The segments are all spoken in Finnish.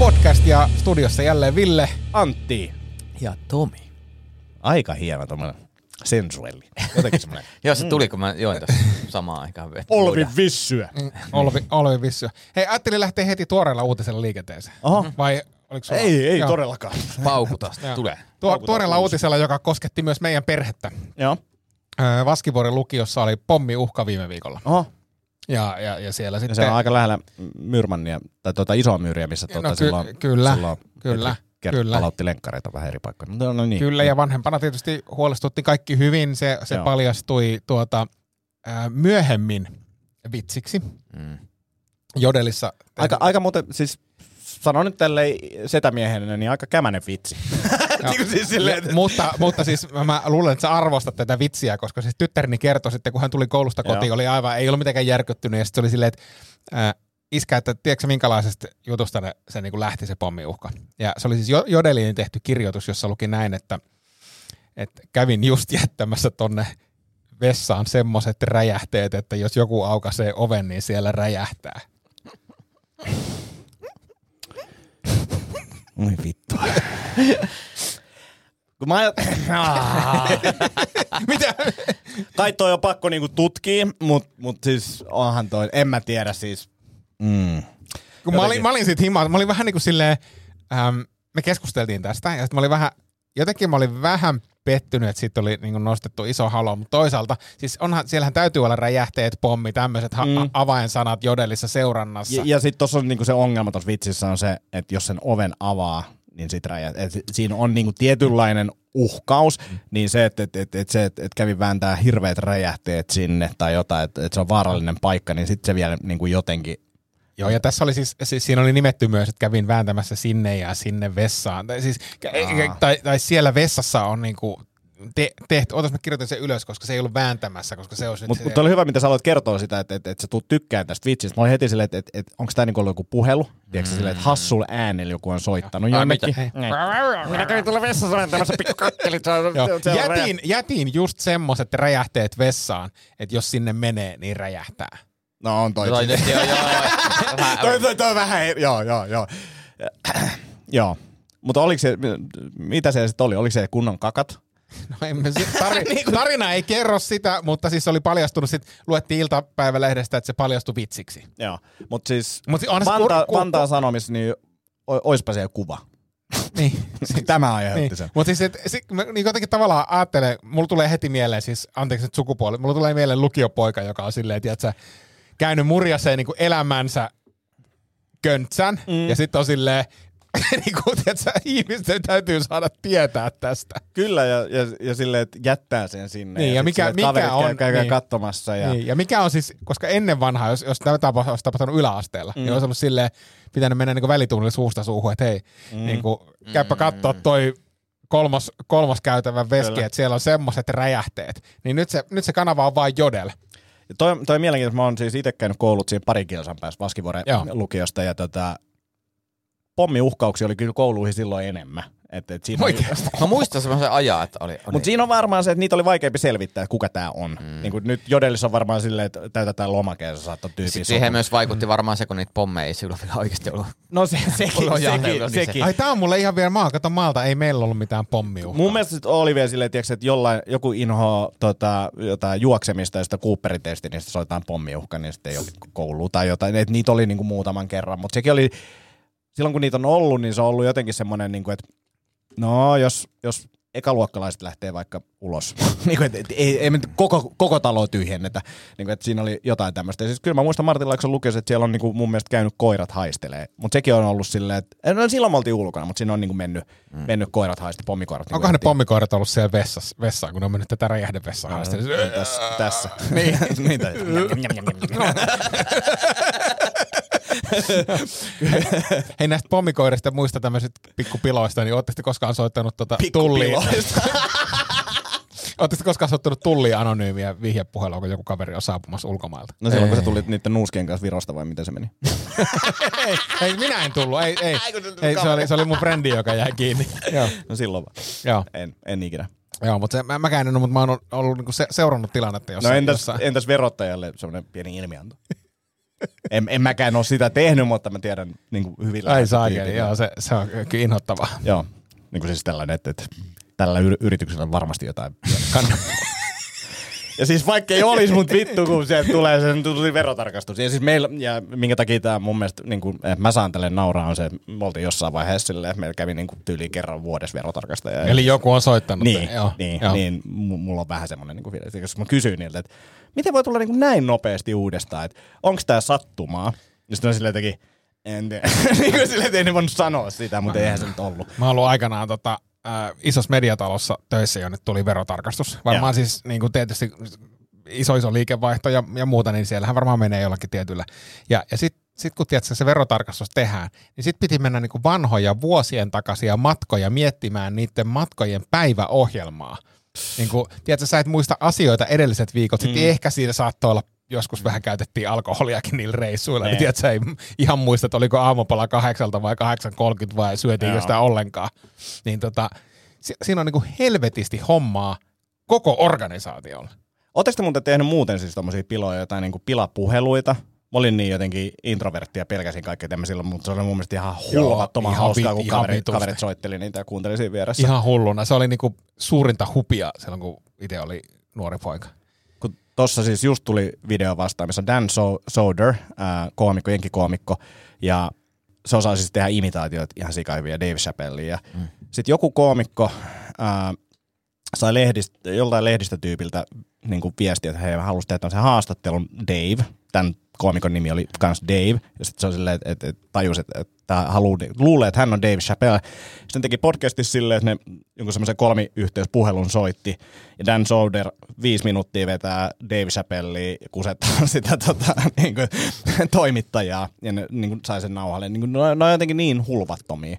podcast ja studiossa jälleen Ville. Antti. Ja Tomi. Aika hieno tommonen sensuelli. Jotenkin semmonen. Joo, se tuli, kun mä join tässä samaan aikaan. Olvi vissyä. Olvi, Olvi Vissy. Hei, ajattelin lähteä heti tuoreella uutisella liikenteeseen. Oho. Vai oliko sulla? Ei, ei Joo. todellakaan. Paukuta, tulee. Tuo, tuoreella uutisella, joka kosketti myös meidän perhettä. Joo. Vaskivuoren lukiossa oli pommiuhka viime viikolla. Oho. Ja, ja, ja siellä Ja sitten... se on aika lähellä Myrmannia, tai tuota isoa myyriä, missä tuota No ky- silloin, kyllä, silloin kyllä, Petri kyllä. palautti lenkkareita vähän eri paikkoihin. No, no niin. Kyllä, ja vanhempana tietysti huolestutti kaikki hyvin. Se, se Joo. paljastui tuota, ää, myöhemmin vitsiksi. Mm. Jodelissa. Aika, aika muuten, siis sanon nyt tälleen setämiehenä, niin aika kämänen vitsi. Niin siis silleen, että... mutta, mutta siis mä- mä luulen, että sä arvostat tätä vitsiä, koska siis tyttäreni kertoi sitten, kun hän tuli koulusta kotiin, Joo. oli aivan, ei ollut mitenkään järkyttynyt, ja sitten se oli silleen, että ää, iskä, että tiedätkö minkälaisesta jutusta ne, se niin kuin lähti se pommiuhka. Ja se oli siis Jo- Jodeliin tehty kirjoitus, jossa luki näin, että, että kävin just jättämässä tonne vessaan semmoset räjähteet, että jos joku aukaisee oven, niin siellä räjähtää. Oi vittu. Kun mä. Mitä? Kai toi on pakko niinku tutkia, mut, mut siis onhan toi, en mä tiedä siis. Mm. Kun mä olin, mä olin siitä himaa, mä olin vähän niin kuin silleen, äm, me keskusteltiin tästä, ja sitten mä olin vähän, jotenkin mä olin vähän pettynyt, että siitä oli niin nostettu iso halo, mutta toisaalta, siis onhan, siellähän täytyy olla räjähteet, pommi, tämmöiset ha- Mm. avainsanat jodelissa seurannassa. Ja, ja sitten tuossa on niinku se ongelma tuossa vitsissä on se, että jos sen oven avaa, niin sit räjät, et siinä on niinku tietynlainen uhkaus, niin se, että et, et, et se, että et kävi vääntää hirveät räjähteet sinne tai jotain, että et se on vaarallinen paikka, niin sitten se vielä niinku jotenkin Joo, ja tässä oli siis, siis, siinä oli nimetty myös, että kävin vääntämässä sinne ja sinne vessaan. Tai, siis, Aa. tai, tai siellä vessassa on niinku te, tehty, ootas mä kirjoitin sen ylös, koska se ei ollut vääntämässä, koska se olisi Mutta mut oli hyvä, mitä sä aloit kertoa sitä, että et, et sä tuut tykkään tästä vitsistä. Mä olin heti silleen, että et, et, onko tämä niinku ollut joku puhelu? Tiedätkö mm. silleen, että hassulla äänellä joku on soittanut Ai, jonnekin? mitä? Ei. Minä kävin tuolla vessassa vääntämässä pikku kakkelit. Se on, Joo. se on Jätin, jätin just semmoset räjähteet vessaan, että jos sinne menee, niin räjähtää. No on toi. Toi, toi, nyt, joo, joo, toi, toi, toi vähän, eri- joo, joo, joo. joo. Mutta oliko se, mitä se sitten oli? Oliko se kunnon kakat? No emme, se- tari, tarina ei kerro sitä, mutta siis oli paljastunut, sit luettiin iltapäivälehdestä, että se paljastui vitsiksi. Joo. Mutta siis Mut se Vanta, kur- Vantaan Sanomis, niin oispa siellä kuva. Niin. Tämä aiheutti Niin. sen. Mutta siis, et, sit, mä niin jotenkin tavallaan ajattelen, mulla tulee heti mieleen, siis anteeksi nyt sukupuoli, mulla tulee mieleen lukiopoika, joka on silleen, tiedätkö, käynyt murjaseen niin elämänsä köntsän, mm. ja sitten on silleen, niin kuin, tiedätkö, ihmisten täytyy saada tietää tästä. Kyllä, ja, ja, ja silleen, että jättää sen sinne. Niin, ja sit mikä- silleen, mikä on- Käy, niin. katsomassa. Ja, Niin, ja mikä on siis, koska ennen vanhaa, jos, jos tämä tapa olisi tapahtunut yläasteella, mm. niin olisi ollut silleen, pitänyt mennä niin välitunnille suusta suuhun, että hei, mm. niin kuin, käypä katsoa toi kolmos, kolmos käytävän veski, Kyllä. että siellä on semmoiset räjähteet. Niin nyt se, nyt se kanava on vain jodel. Ja toi, toi on mielenkiintoista, mä oon siis itse käynyt koulut siinä pari kilsan päässä Vaskivuoren lukiosta, ja tota, pommiuhkauksia oli kyllä kouluihin silloin enemmän. Et, et siinä oli, Oikeasti. Mä muistan semmoisen ajan, että oli... oli mutta siinä on varmaan se, että niitä oli vaikeampi selvittää, että kuka tämä on. Mm. Niin kuin nyt Jodelissa on varmaan silleen, että täytetään lomakkeessa saattaa tyyppiä Sitten siihen myös vaikutti varmaan se, kun niitä pommeja ei silloin vielä oikeasti ollut. No se, sekin, sekin, jahdellut, niin se- sekin. Ai tää on mulle ihan vielä maa, kato maalta, ei meillä ollut mitään pommiuhkaa. Mun mielestä sit oli vielä silleen, tiiäks, että jollain, joku inhoa tota, jotain juoksemista ja sitä Cooperin testi, niin sitten soitetaan pommiuhka, niin sitten ei ole koulu tai jotain. Et niitä oli niinku muutaman kerran, mutta sekin oli, silloin kun niitä on ollut, niin se on ollut jotenkin semmoinen, niinku, että no jos, jos ekaluokkalaiset lähtee vaikka ulos, niin kuin, et, et, ei, ei nyt koko, koko talo tyhjennetä, niin kuin, että siinä oli jotain tämmöistä. Ja siis kyllä mä muistan Martin Laakson lukiossa, että siellä on niin kuin, mun mielestä käynyt koirat haistelee, mutta sekin on ollut silleen, että no, silloin me oltiin ulkona, mutta siinä on niin kuin mennyt, mm. mennyt koirat haiste, pommikoirat. niin kuin Onkohan ne pommikoirat ollut siellä vessassa, vessaan, kun ne on mennyt tätä räjähdevessaa? No, tässä, tässä. niin. niin tai, Hei näistä pommikoirista muista tämmöisistä pikkupiloista, niin ootteko koskaan soittanut tota tulliin? Ootteko koskaan soittanut tulliin anonyymiä vihjepuhelua, kun joku kaveri on saapumassa ulkomailta? No silloin kun sä tulit niiden nuuskien kanssa Virosta vai miten se meni? ei, ei, minä en tullut. Ei, ei. ei se, oli, se oli mun frendi, joka jäi kiinni. Joo, No silloin vaan. joo. En, en ikinä. Joo, mutta se, mä, mäkään en ole, mutta mä oon ollut niinku se, seurannut tilannetta No jossain. entäs, jossain. entäs verottajalle semmoinen pieni ilmianto? En, en mäkään ole sitä tehnyt, mutta mä tiedän niin kuin hyvin Ai saakeli, joo, se, se on kyllä inhottavaa. Joo, niin kuin siis tällainen, että, että tällä yri- yrityksellä on varmasti jotain kannattaa. Ja siis vaikka ei olisi, mutta vittu, kun se tulee, se tuli verotarkastus. Ja siis meillä, ja minkä takia tämä mun mielestä, niin kuin, että mä saan tälle nauraa, on se, että me oltiin jossain vaiheessa silleen, että meillä kävi niin kuin, tyyli kerran vuodessa verotarkastaja. Eli joku on soittanut. Niin, joo, niin, joo. niin mu- mulla on vähän semmoinen niin fiilis, että jos mä kysyin niiltä, että miten voi tulla niin kuin näin nopeasti uudestaan, että onko tämä sattumaa? Ja sitten on silleen jotenkin, en tiedä. niin kuin silleen, ei voinut sanoa sitä, mutta eihän se nyt ollut. Mä oon ollut aikanaan tota, äh, isossa mediatalossa töissä, jonne tuli verotarkastus. Varmaan Joo. siis niin kuin tietysti iso iso liikevaihto ja, ja muuta, niin siellähän varmaan menee jollakin tietyllä. Ja, ja sitten sit kun tiedätkö, se verotarkastus tehdään, niin sitten piti mennä niin kuin vanhoja vuosien takaisia matkoja miettimään niiden matkojen päiväohjelmaa. Niin kuin, tiedätkö, sä et muista asioita edelliset viikot, sitten Mm. ehkä siinä saattoi olla joskus vähän käytettiin alkoholiakin niillä reissuilla, niin Ne. tiedätkö, sä ei ihan muista, että oliko aamupala kahdeksalta vai 8.30 vai syötiinkö sitä ollenkaan. Niin tota, si- siinä on niinku helvetisti hommaa koko organisaatiolla. Oletteko te muuten tehnyt muuten siis tommosia piloja, jotain niin kuin pilapuheluita? Mä olin niin jotenkin introvertti ja pelkäsin kaikkea tämmöisillä, mutta se oli mun mielestä ihan ihan hauskaa, kun ihan kaverit, kaverit soitteli niitä ja kuunteli siinä vieressä. Ihan hulluna. Se oli niinku suurinta hupia silloin, kun itse oli nuori poika. kun tossa siis just tuli video vastaan, missä Dan so- Soder, ää, koomikko, jenkikoomikko, ja se osaa siis tehdä imitaatioita ihan sikahyviä Dave Chappellia. Ja mm. Sitten joku koomikko ää, sai lehdistä, joltain lehdistötyypiltä niin viestiä, että he halusivat tehdä tämmöisen haastattelun Dave. Tämän koomikon nimi oli kans Dave. Ja sitten se on silleen, että, että, että tajus, että, että haluu, luulee, että hän on Dave Chappelle. Sitten teki podcastissa silleen, että ne jonkun semmoisen kolmiyhteyspuhelun soitti. Ja Dan Soder viisi minuuttia vetää Dave Chappellia ja kusettaa sitä tota, niin kuin, toimittajaa. Ja ne niin kuin, sai sen nauhalle. Niin kuin, ne, ne on jotenkin niin hulvattomia.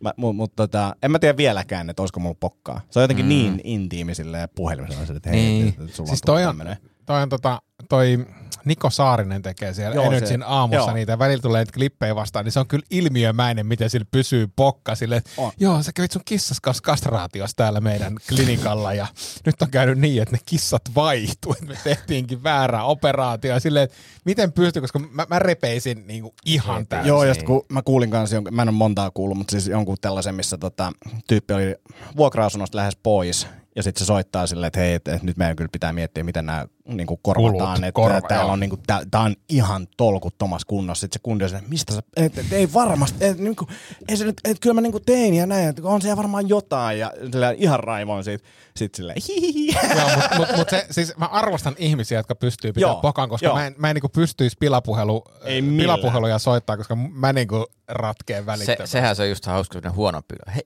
Mä, mu, mut, tota, en mä tiedä vieläkään, että olisiko mulla pokkaa. Se on jotenkin mm. niin intiimi silleen puhelimessa, että hei, Niin. sulla Siis on toi on, tämmönen. Toi on tota, toi Niko Saarinen tekee siellä Joo, Joo, se- Energyn aamussa joo. niitä, välillä tulee niitä klippejä vastaan, niin se on kyllä ilmiömäinen, miten sillä pysyy pokka sille, On. joo, sä kävit sun kissas kanssa kastraatiossa täällä meidän klinikalla, ja nyt on käynyt niin, että ne kissat vaihtuu, että me tehtiinkin väärää operaatio, silleen, että miten pystyy, koska mä, mä repeisin niinku ihan täysin. Joo, ja kun mä kuulin kanssa, jonkun, mä en ole montaa kuullut, mutta siis jonkun tällaisen, missä tota, tyyppi oli vuokra-asunnosta lähes pois, ja sitten se soittaa silleen, että hei, että nyt meidän kyllä pitää miettiä, miten nämä niin korvataan, Kulut, että korva, täällä joo. on, niin kuin, tää, tää on ihan tolkuttomassa kunnossa. Sitten se kundi on mistä sä, et, et, ei varmasti, et, niin kuin, ei se nyt, et, kyllä mä niin kuin tein ja näin, että on siellä varmaan jotain, ja silleen, ihan raivoin siitä, sitten silleen, hihihi. Joo, mutta mut, mut se, siis mä arvostan ihmisiä, jotka pystyy pitämään Joo, pokan, koska joo. mä en, mä en niinku pystyisi pilapuhelu, Ei millään. pilapuheluja soittaa, koska mä niinku ratkeen Se, välittömästi. sehän se on just hauska, sellainen huono pylä. Hei,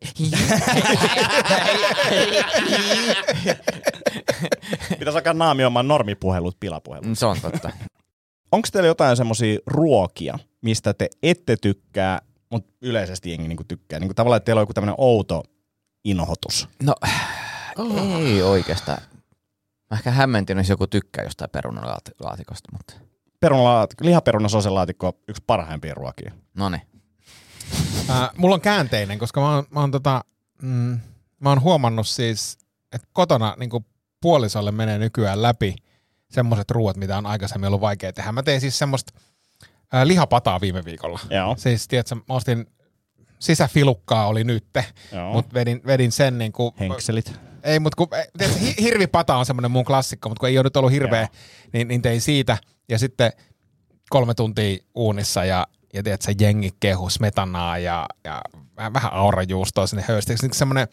Pitäisi alkaa naamioimaan normipuhelut pilapuhelut. Mm, se on totta. Onko teillä jotain semmoisia ruokia, mistä te ette tykkää, mutta yleisesti jengi niinku tykkää? Niinku tavallaan, että teillä on joku tämmöinen outo inhotus. No, ei oikeastaan. Mä ehkä hämmentin, jos joku tykkää jostain perunalaatikosta, mutta Perunalaatikko, lihaperuna soselaatikko on yksi parhaimpia ruokia. no niin. Äh, mulla on käänteinen, koska mä oon, mä oon, tota, mm, mä oon huomannut siis, että kotona niin puolisolle menee nykyään läpi semmoiset ruuat, mitä on aikaisemmin ollut vaikea tehdä. Mä tein siis semmoista äh, lihapataa viime viikolla. Joo. Siis tiedätkö, mä ostin sisäfilukkaa oli nytte, mutta vedin, vedin sen niin kuin, Henkselit. ei, mutta kun, tiedätkö, hi- hirvipata on semmoinen mun klassikko, mutta kun ei ole nyt ollut hirveä, Joo. niin, niin tein siitä. Ja sitten kolme tuntia uunissa ja, ja tiedätkö, jengi kehu smetanaa ja, ja vähän, vähän aurajuustoa sinne höystiksi. Niin semmoinen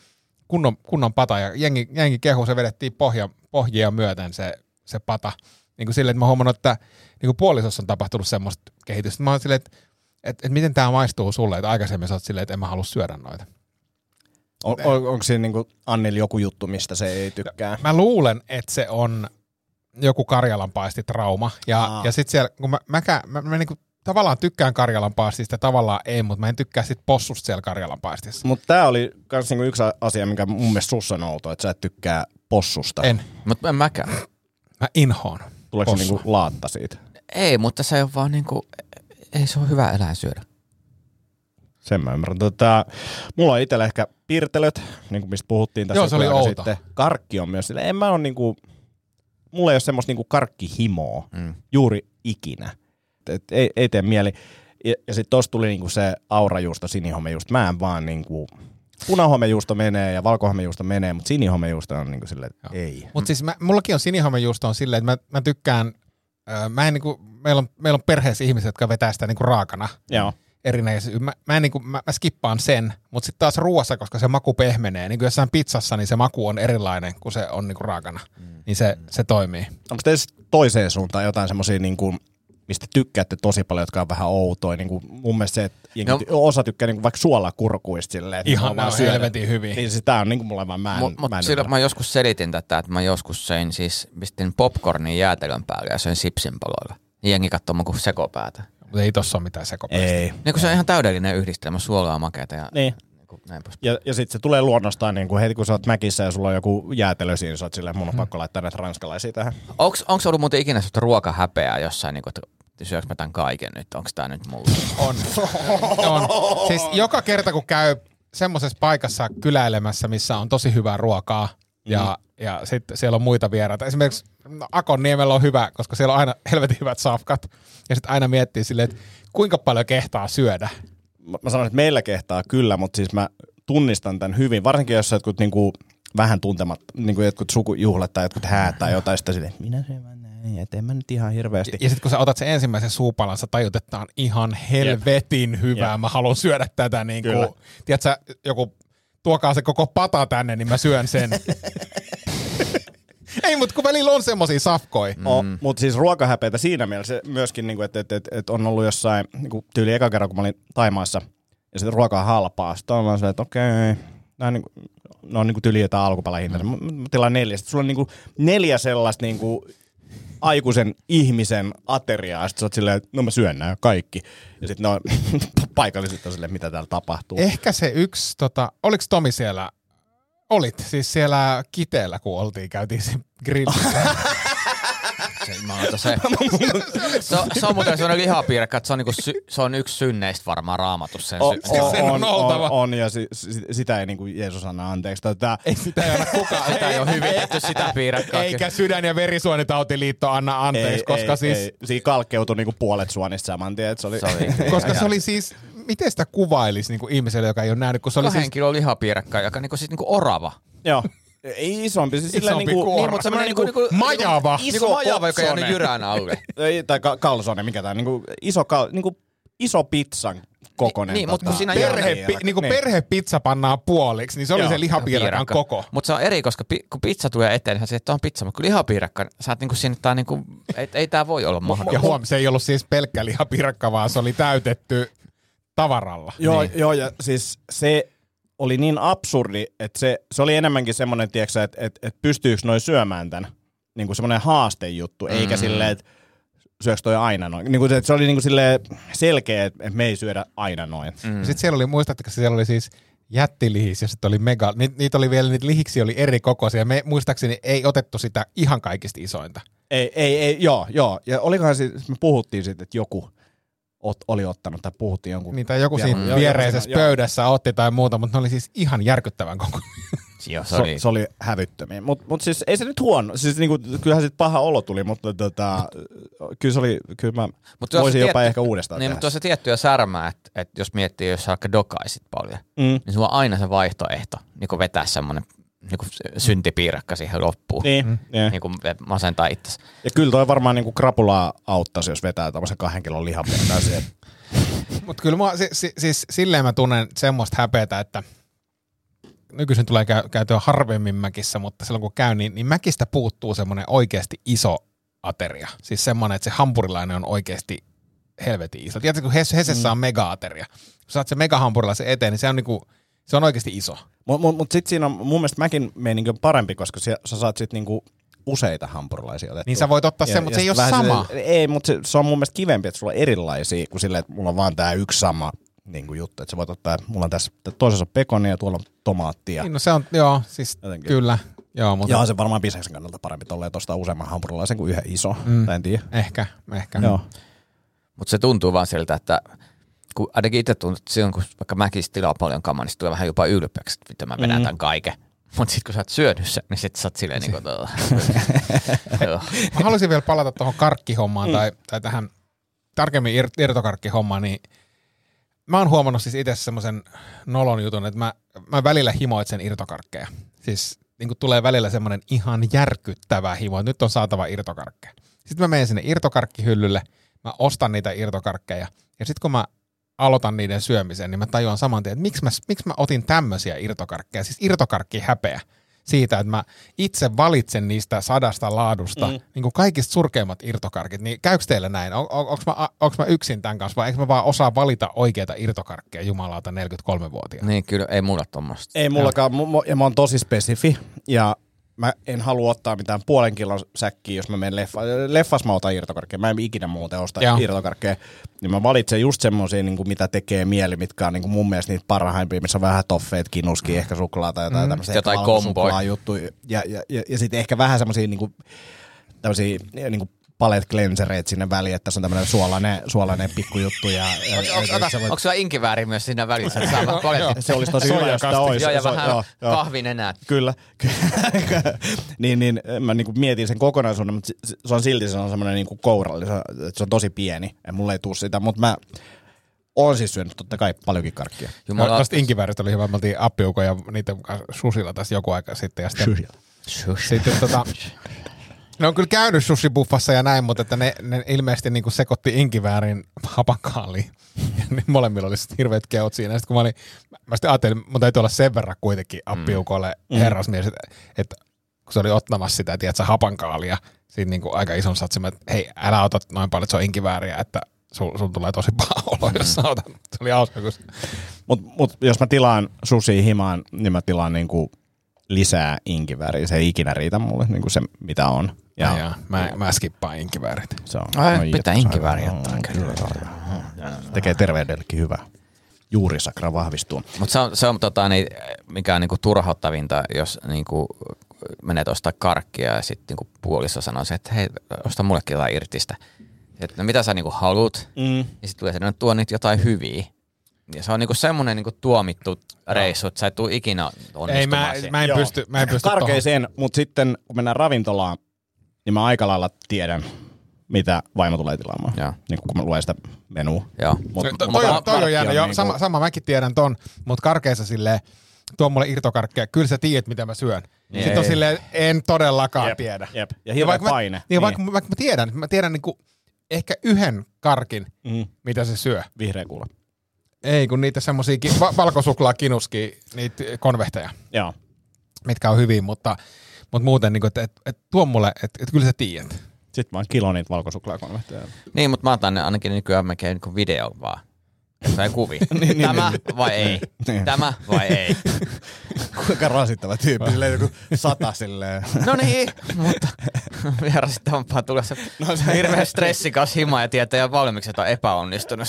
kunnon, kunnon pata ja jengi, jengi kehu, se vedettiin pohja, pohjia myöten se, se pata. Niin kuin silleen, että mä oon huomannut, että niin kuin puolisossa on tapahtunut semmoista kehitystä. Mä oon silleen, että, että, että miten tämä maistuu sulle, että aikaisemmin sä oot silleen, että en mä halua syödä noita. On, on, onko siinä niinku Annilla joku juttu, mistä se ei tykkää? Mä luulen, että se on joku karjalanpaistitrauma. Ja, Aa. ja sitten siellä, kun mä, mäkä, mä, mä niinku, tavallaan tykkään karjalanpaistista, tavallaan ei, mutta mä en tykkää sit possusta siellä karjalanpaistissa. Mutta tämä oli myös niinku yksi asia, mikä mun mielestä sussa on outo, että sä et tykkää possusta. En. Mutta en mäkään. Mä inhoon. Tuleeko se possua. niinku laatta siitä? Ei, mutta se on vaan niinku, ei se ole hyvä eläin syödä. Sen mä ymmärrän. Tota, mulla on itsellä ehkä piirtelöt, niin kuin mistä puhuttiin tässä Joo, se oli. Sitten. Karkki on myös sille. En mä ole niinku, mulla ei ole semmoista niinku karkkihimoa Mm. juuri ikinä. et, ei, ei tee mieli. Ja, ja sitten tuossa tuli niinku se aurajuusto, sinihomejuusto. Mä en vaan niinku, punahomejuusto menee ja valkohomejuusto menee, mutta sinihomejuusto on niinku silleen, että ei. Mutta siis mä, mullakin on sinihomejuusto on silleen, että mä, mä tykkään, mä en niinku, meillä, on, meillä on perheessä ihmisiä, jotka vetää sitä niinku raakana Joo. erinäisiä. Mä, mä, en niinku, mä, mä skippaan sen, mutta sitten taas ruoassa, koska se maku pehmenee, niin kuin jossain pizzassa, niin se maku on erilainen kuin se on niinku raakana. Mm. Niin se, se toimii. Onko teillä sit toiseen suuntaan jotain semmoisia, niinku, mistä tykkäätte tosi paljon, jotka on vähän outoja? Niinku, mun mielestä se, että jengi, No. osa tykkää niinku vaikka suolakurkuista silleen, että Ihan nämä on helvetin hyviä. Niin sitä on niinku mulle vaan mä en, Mutta mut mä en silloin mä joskus selitin tätä, että mä joskus söin siis, pistin popcornin jäätelön päälle ja söin sipsin paloilla. Ja jengi katsoo mun kuin sekopäätä. Mutta ei tossa ole mitään sekopäistä. Ei. Niin kun se on ihan täydellinen yhdistelmä, suolaa, makeata ja Niin. Kuin näin pois. Ja, ja sitten se tulee luonnostaan niin kuin heti kun sä oot mäkissä ja sulla on joku jäätelö siinä, sä oot silleen, mun on pakko laittaa näitä ranskalaisia tähän. Onks, onks ollut muuten ikinä sellaista ruokahäpeää jossain, niin kuin, että syöks mä tämän kaiken nyt, onks tää nyt mulla? On. on. Siis joka kerta, kun käy semmoisessa paikassa kyläilemässä, missä on tosi hyvää ruokaa, ja, Mm. ja sitten siellä on muita vieraita. Esimerkiksi no, Akonniemellä on hyvä, koska siellä on aina helvetin hyvät safkat. Ja sitten aina miettii silleen, että kuinka paljon kehtaa syödä. Mä, mä sanon, että meillä kehtaa kyllä, mutta siis mä tunnistan tämän hyvin, varsinkin jos jotkut niin kuin, vähän tuntemat, niin kuin jotkut sukujuhlat tai jotkut häät tai jotain, sitä silleen, minä syön vaan näin, et en mä nyt ihan hirveästi. Ja sitten kun sä otat sen ensimmäisen suupalan, sä tajut, että on ihan helvetin hyvää. Jep. Mä haluan syödä tätä niin kuin, tiedätkö, joku tuokaa se koko pata tänne, niin mä syön sen. Ei, mutta kun välillä on semmosia safkoja. Mm. Oh, mutta siis ruokahäpeitä siinä mielessä myöskin, niin että, että, että, että on ollut jossain, niin tyyli eka kerran, kun mä olin Taimaassa, ja sitten ruoka on halpaa. Sitten on vaan se, että okei, nämä on, niin kuin, ne on niin kuin tyyli jotain alkupalahinta. Mm. Mä, mä tilaan neljä. Sitten sulla on niin kuin neljä sellaista niin kuin aikuisen ihmisen ateriaa. Sitten sä oot silleen, että no mä syön nämä kaikki. Ja sitten ne on paikalliset on silleen, mitä täällä tapahtuu. Ehkä se yksi, tota, oliko Tomi siellä, olit siis siellä Kiteellä, kun oltiin, käytiin se grillissä. Se, mä otan se, se, on- se on muuten sellainen lihapiirakka, että se on, niinku sy, se on yksi synneistä varmaan raamatussa. Sen O, sy, o, sen on on, oltava. on, on, ja si, si, sitä ei niin kuin Jeesus anna anteeksi. Tätä, ei sitä ei anna kukaan. sitä ei ole hyvitetty sitä piirakkaa. Eikä sydän- ja verisuonitautiliitto anna anteeksi, koska ei, siis... Ei. Siinä kalkkeutui niinku puolet suonista saman tien. että Se oli, Se oli, Koska se oli siis, miten sitä kuvailisi niin kuin ihmiselle, joka ei ole nähnyt, kun se oli kahden siis kilon lihapiirakka, joka niinku, siis niinku orava. Joo. Ei isompi. Siis sillä Isompi niinku, kuin niin, mutta semmoinen niinku, niinku- majava. Niinku majava, joka jäänyt potsonen. jyrään alle. ei, tai ka- kalsone, mikä tää, niinku iso, kal, niinku iso pizzan kokonen. Niin, mutta kun siinä Perhe, niin, pi, niin kuin perhepizza pannaan puoliksi, niin se oli Joo. se lihapiirakan koko. Mutta se on eri, koska pi, kun pizza tulee eteen, niin sä että on pizza, mutta kun lihapiirakka, sä oot niinku siinä, tää niinku, ei, ei tää voi olla Ja mahdollista. huom, se ei ollut siis pelkkä lihapiirakka, vaan se oli täytetty tavaralla. Joo, Niin. joo, ja siis se oli niin absurdi, että se, se oli enemmänkin semmoinen, tiedätkö, että, että, että pystyykö noin syömään tämän. Niin kuin semmoinen haastejuttu, mm. eikä silleen, että syöks toi aina noin. Niin kuin se, että se oli niin kuin silleen selkeä, että me ei syödä aina noin. Mm. Sitten siellä oli, muistatteko, siellä oli siis jättilihis ja sitten oli mega, ni, niitä oli vielä, niitä lihiksi oli eri kokoisia. Me muistaakseni ei otettu sitä ihan kaikista isointa. Ei, ei, ei, joo, joo. Ja olikohan siis, me puhuttiin sitten, että joku ot, oli ottanut, tai puhuttiin jonkun. Niin tai joku Joo, siinä joo, viereisessä joo. pöydässä otti tai muuta, mutta ne oli siis ihan järkyttävän koko. Joo, se Se, oli. se oli hävyttömiä. Mutta mut siis ei se nyt huono. Siis niinku, kyllähän sit paha olo tuli, mutta tota, kyllä se oli, kyllä mä Mut voisin jopa tietty- ehkä uudestaan Niin, tehdä. mutta tuossa tiettyä särmää, että, että jos miettii, jos sä vaikka dokaisit paljon, Mm. niin sulla on aina se vaihtoehto, niin kuin vetää semmoinen niin kuin syntipiirakka siihen loppuun. Niin, mm. Niin kuin masentaa itsesi. Ja kyllä toi varmaan niinku krapulaa auttaisi, jos vetää tämmöisen kahden kilon lihapiirtaa siihen. Mutta kyllä mua, si, si, siis silleen mä tunnen semmoista häpeätä, että nykyisin tulee käy, käytyä harvemmin mäkissä, mutta silloin kun käy, niin, niin mäkistä puuttuu semmoinen oikeasti iso ateria. Siis semmoinen, että se hampurilainen on oikeasti helvetin iso. Tiedätkö, kun Hes- Hesessä on mega-ateria. Kun saat se megahampurilaisen eteen, niin se on, niinku, se on oikeasti iso. Mutta mut, mut sitten siinä on mun mielestä mäkin meininki on parempi, koska sä, sä saat sitten niinku useita hampurilaisia otettua. Niin sä voit ottaa sen, mutta se ei ole sama. Silleen, ei, mutta se, se, on mun mielestä kivempi, että sulla on erilaisia, kuin silleen, että mulla on vaan tää yksi sama niin kuin juttu. Että sä voit ottaa, mulla on tässä toisessa on pekonia ja tuolla on tomaattia. Niin, no se on, joo, siis Jotenkin. kyllä. Joo, mutta Ja on se varmaan bisneksen kannalta parempi tolleen tostaa useamman hampurilaisen kuin yhden iso. Mm. En tiedä. ehkä, ehkä. Joo. Mutta se tuntuu vaan siltä, että kun ainakin itse tuntuu, että silloin kun vaikka mäkin tilaa paljon kamaa, niin se tulee vähän jopa ylpeäksi, että vittu mä vedän Mm. tämän kaiken. Mutta sitten kun sä oot syönyt sen, niin sit sä oot silleen niin kuin, Mä haluaisin vielä palata tuohon karkkihommaan Mm. tai, tai tähän tarkemmin ir- irtokarkkihomma, niin mä oon huomannut siis itse semmoisen nolon jutun, että mä, mä välillä himoitsen irtokarkkeja. Siis niin kuin tulee välillä semmoinen ihan järkyttävä himo, että nyt on saatava irtokarkkeja. Sitten mä menen sinne irtokarkkihyllylle, mä ostan niitä irtokarkkeja, ja sitten kun mä aloitan niiden syömisen, niin mä tajuan saman tien, että miksi mä, miksi mä otin tämmöisiä irtokarkkeja, siis irtokarkki häpeä siitä, että mä itse valitsen niistä sadasta laadusta mm. niin kuin kaikista surkeimmat irtokarkit, niin käykö teillä näin? On, on, onko, mä, onko mä yksin tämän kanssa vai eikö mä vaan osaa valita oikeita irtokarkkeja jumalauta 43-vuotiaana? Niin, kyllä ei mulla tommoista. Ei mullakaan, mu- ja mä oon tosi spesifi, ja mä en halua ottaa mitään puolen kilon säkkiä, jos mä menen leffa. Leffas mä otan irtokarkkeja. Mä en ikinä muuten osta Joo. irtokarkkeja. Niin mä valitsen just semmosia, niin mitä tekee mieli, mitkä on niin kuin mun mielestä niitä parhaimpia, missä on vähän toffeet, kinuski, ehkä suklaata, jotain mm. tämmöistä. Jotain komboja. Ja, ja, ja, ja sitten ehkä vähän semmosia niin kuin, tämmösiä niin kuin palet cleansereet sinne väliin, että tässä on tämmöinen suolainen, suolainen pikkujuttu. Ja, ja, Onko, sulla inkivääri myös siinä välissä, että saa paletti? se olisi tosi hyvä, jos sitä olisi. Joo, ja Se- vähän joo, joo. kahvin enää. Kyllä. niin, niin mä niin mietin sen kokonaisuuden, mutta se- se on silti se on semmoinen niin kouralli, se on, että se on tosi pieni, ja mulle ei tuu sitä, mutta mä oon siis syönyt totta kai paljonkin karkkia. Jumala, Tuosta inkivääristä oli hyvä, me oltiin appiukoja niiden kanssa susilla tässä joku aika sitten. Ja sitten, sitten tota, ne on kyllä käynyt sushibuffassa ja näin, mutta että ne, ne ilmeisesti niin kuin sekoitti inkiväärin hapankaaliin. Ja niin molemmilla oli sitten hirveät keot siinä. Sitten kun mä, olin, mä sitten ajattelin, mun täytyy olla sen verran kuitenkin appiukolle mm. herrasmies, että, että kun se oli ottamassa sitä, tiedätkö, hapankaalia, siinä niin kuin aika ison satsin, että hei, älä ota noin paljon, että se on inkivääriä, että sul, sul tulee tosi paha olo, jos sä otat. Se oli hauska, kun Mutta mut, jos mä tilaan sushi himaan, niin mä tilaan niinku lisää inkivääriä. Se ei ikinä riitä mulle niinku se, mitä on. Ja, Ja, ja mä, mä skippaan inkiväärit. se on. Ai, Ai, pitää että, inkivääriä ottaa, kyllä. Tekee terveydellekin hyvää. Juurisakra vahvistuu. Mutta se on, se on tota, niin, mikä on niinku turhauttavinta, jos niinku, menet ostaa karkkia ja sitten niinku puoliso sanoo se, että hei, osta mullekin jotain irtistä. Että no mitä sä niinku haluat? Mm. Ja sitten tulee se, no tuo niitä jotain hyviä. Ja se on niinku semmoinen niinku tuomittu reissu, että sä et tuu ikinä onnistumaan Ei, mä, mä en Joo. pysty, mä en pysty sen, mutta sitten kun mennään ravintolaan, niin mä aika lailla tiedän, mitä vaimo tulee tilaamaan. Joo. Niin kun mä luen sitä menua. Joo. Mut, To, toi, on, toi on jännä, joo, niinku- sama, sama mäkin tiedän ton, mutta karkeissa silleen, tuo mulle irtokarkkeja, kyllä sä tiedät, mitä mä syön. Ei. Sitten on silleen, en todellakaan Jep, tiedä. Jep. Ja hirveä vaikka paine. Mä, niin, vaikka, vaikka mä tiedän, mä tiedän niinku ehkä yhden karkin, Mm. mitä se syö. Vihreä kuula. Ei, kun niitä semmosia ki- va- valkosuklaa kinuski, niitä konvehteja, Joo. mitkä on hyviä, mutta, mutta muuten, niinku, että et, et, tuo mulle, että et, kyllä sä tiedät. Sitten mä oon kilo niitä valkosuklaakonvehteja. Niin, mutta mä otan ne ainakin nykyään melkein niinku videolla vaan. Tai kuvi. Tämä vai ei? Niin. Tämä vai ei? Kuinka rasittava tyyppi, silleen joku sata silleen. No niin, mutta vielä rasittavampaa tulla se, no, se hirveä stressikas hima ja tietää jo valmiiksi, että on epäonnistunut.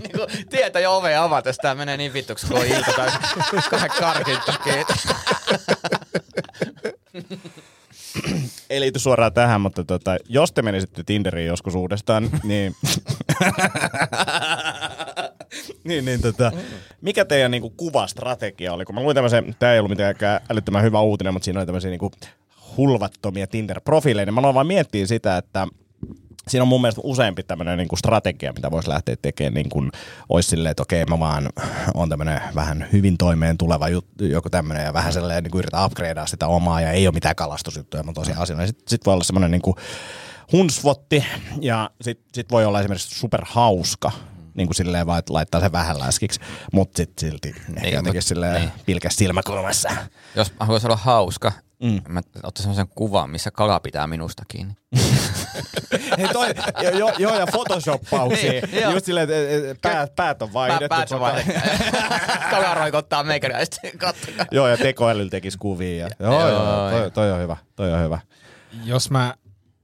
niin kuin tietää jo ovea avata, jos tää menee niin vittuksi, kun on ilta kahden karkin takia. Ei liity suoraan tähän, mutta tota, jos te menisitte Tinderiin joskus uudestaan, niin... niin, niin tota, mikä teidän niinku, kuvastrategia oli? Kun mä luin tämmöisen, tämä ei ollut mitenkään älyttömän hyvä uutinen, mutta siinä oli tämmöisiä niinku, hulvattomia Tinder-profiileja. niin Mä aloin vaan miettiä sitä, että siinä on mun mielestä useampi tämmöinen niin strategia, mitä voisi lähteä tekemään, niin kuin olisi silleen, että okei, mä vaan on tämmöinen vähän hyvin toimeen tuleva juttu, joku tämmöinen, ja vähän sellainen niin kuin yritän upgradea sitä omaa, ja ei ole mitään kalastusjuttuja, mutta tosiaan asioita. Sitten sit voi olla semmoinen niin kuin hunsvotti, ja sitten sit voi olla esimerkiksi superhauska, niin kuin silleen vaan, että laittaa sen vähän läskiksi, mutta sitten silti ehkä Niin, jotenkin mut- silleen niin. pilkäs silmäkulmassa. Jos mä haluaisin olla hauska, Mm. mä ottaisin semmoisen kuvan, missä kala pitää minusta kiinni. Hei toi, jo, jo, joo, ja photoshoppauksia. Niin, joo. Just silleen, että et, päät, päät on vaihdettu. Päät on vaihdettu. Kala roikottaa meikäriä ja sitten katsokaa. Joo, ja tekoälyllä tekisi kuvia. Ja, joo, joo, Joo, toi, joo. toi, on hyvä, toi on hyvä. Jos mä,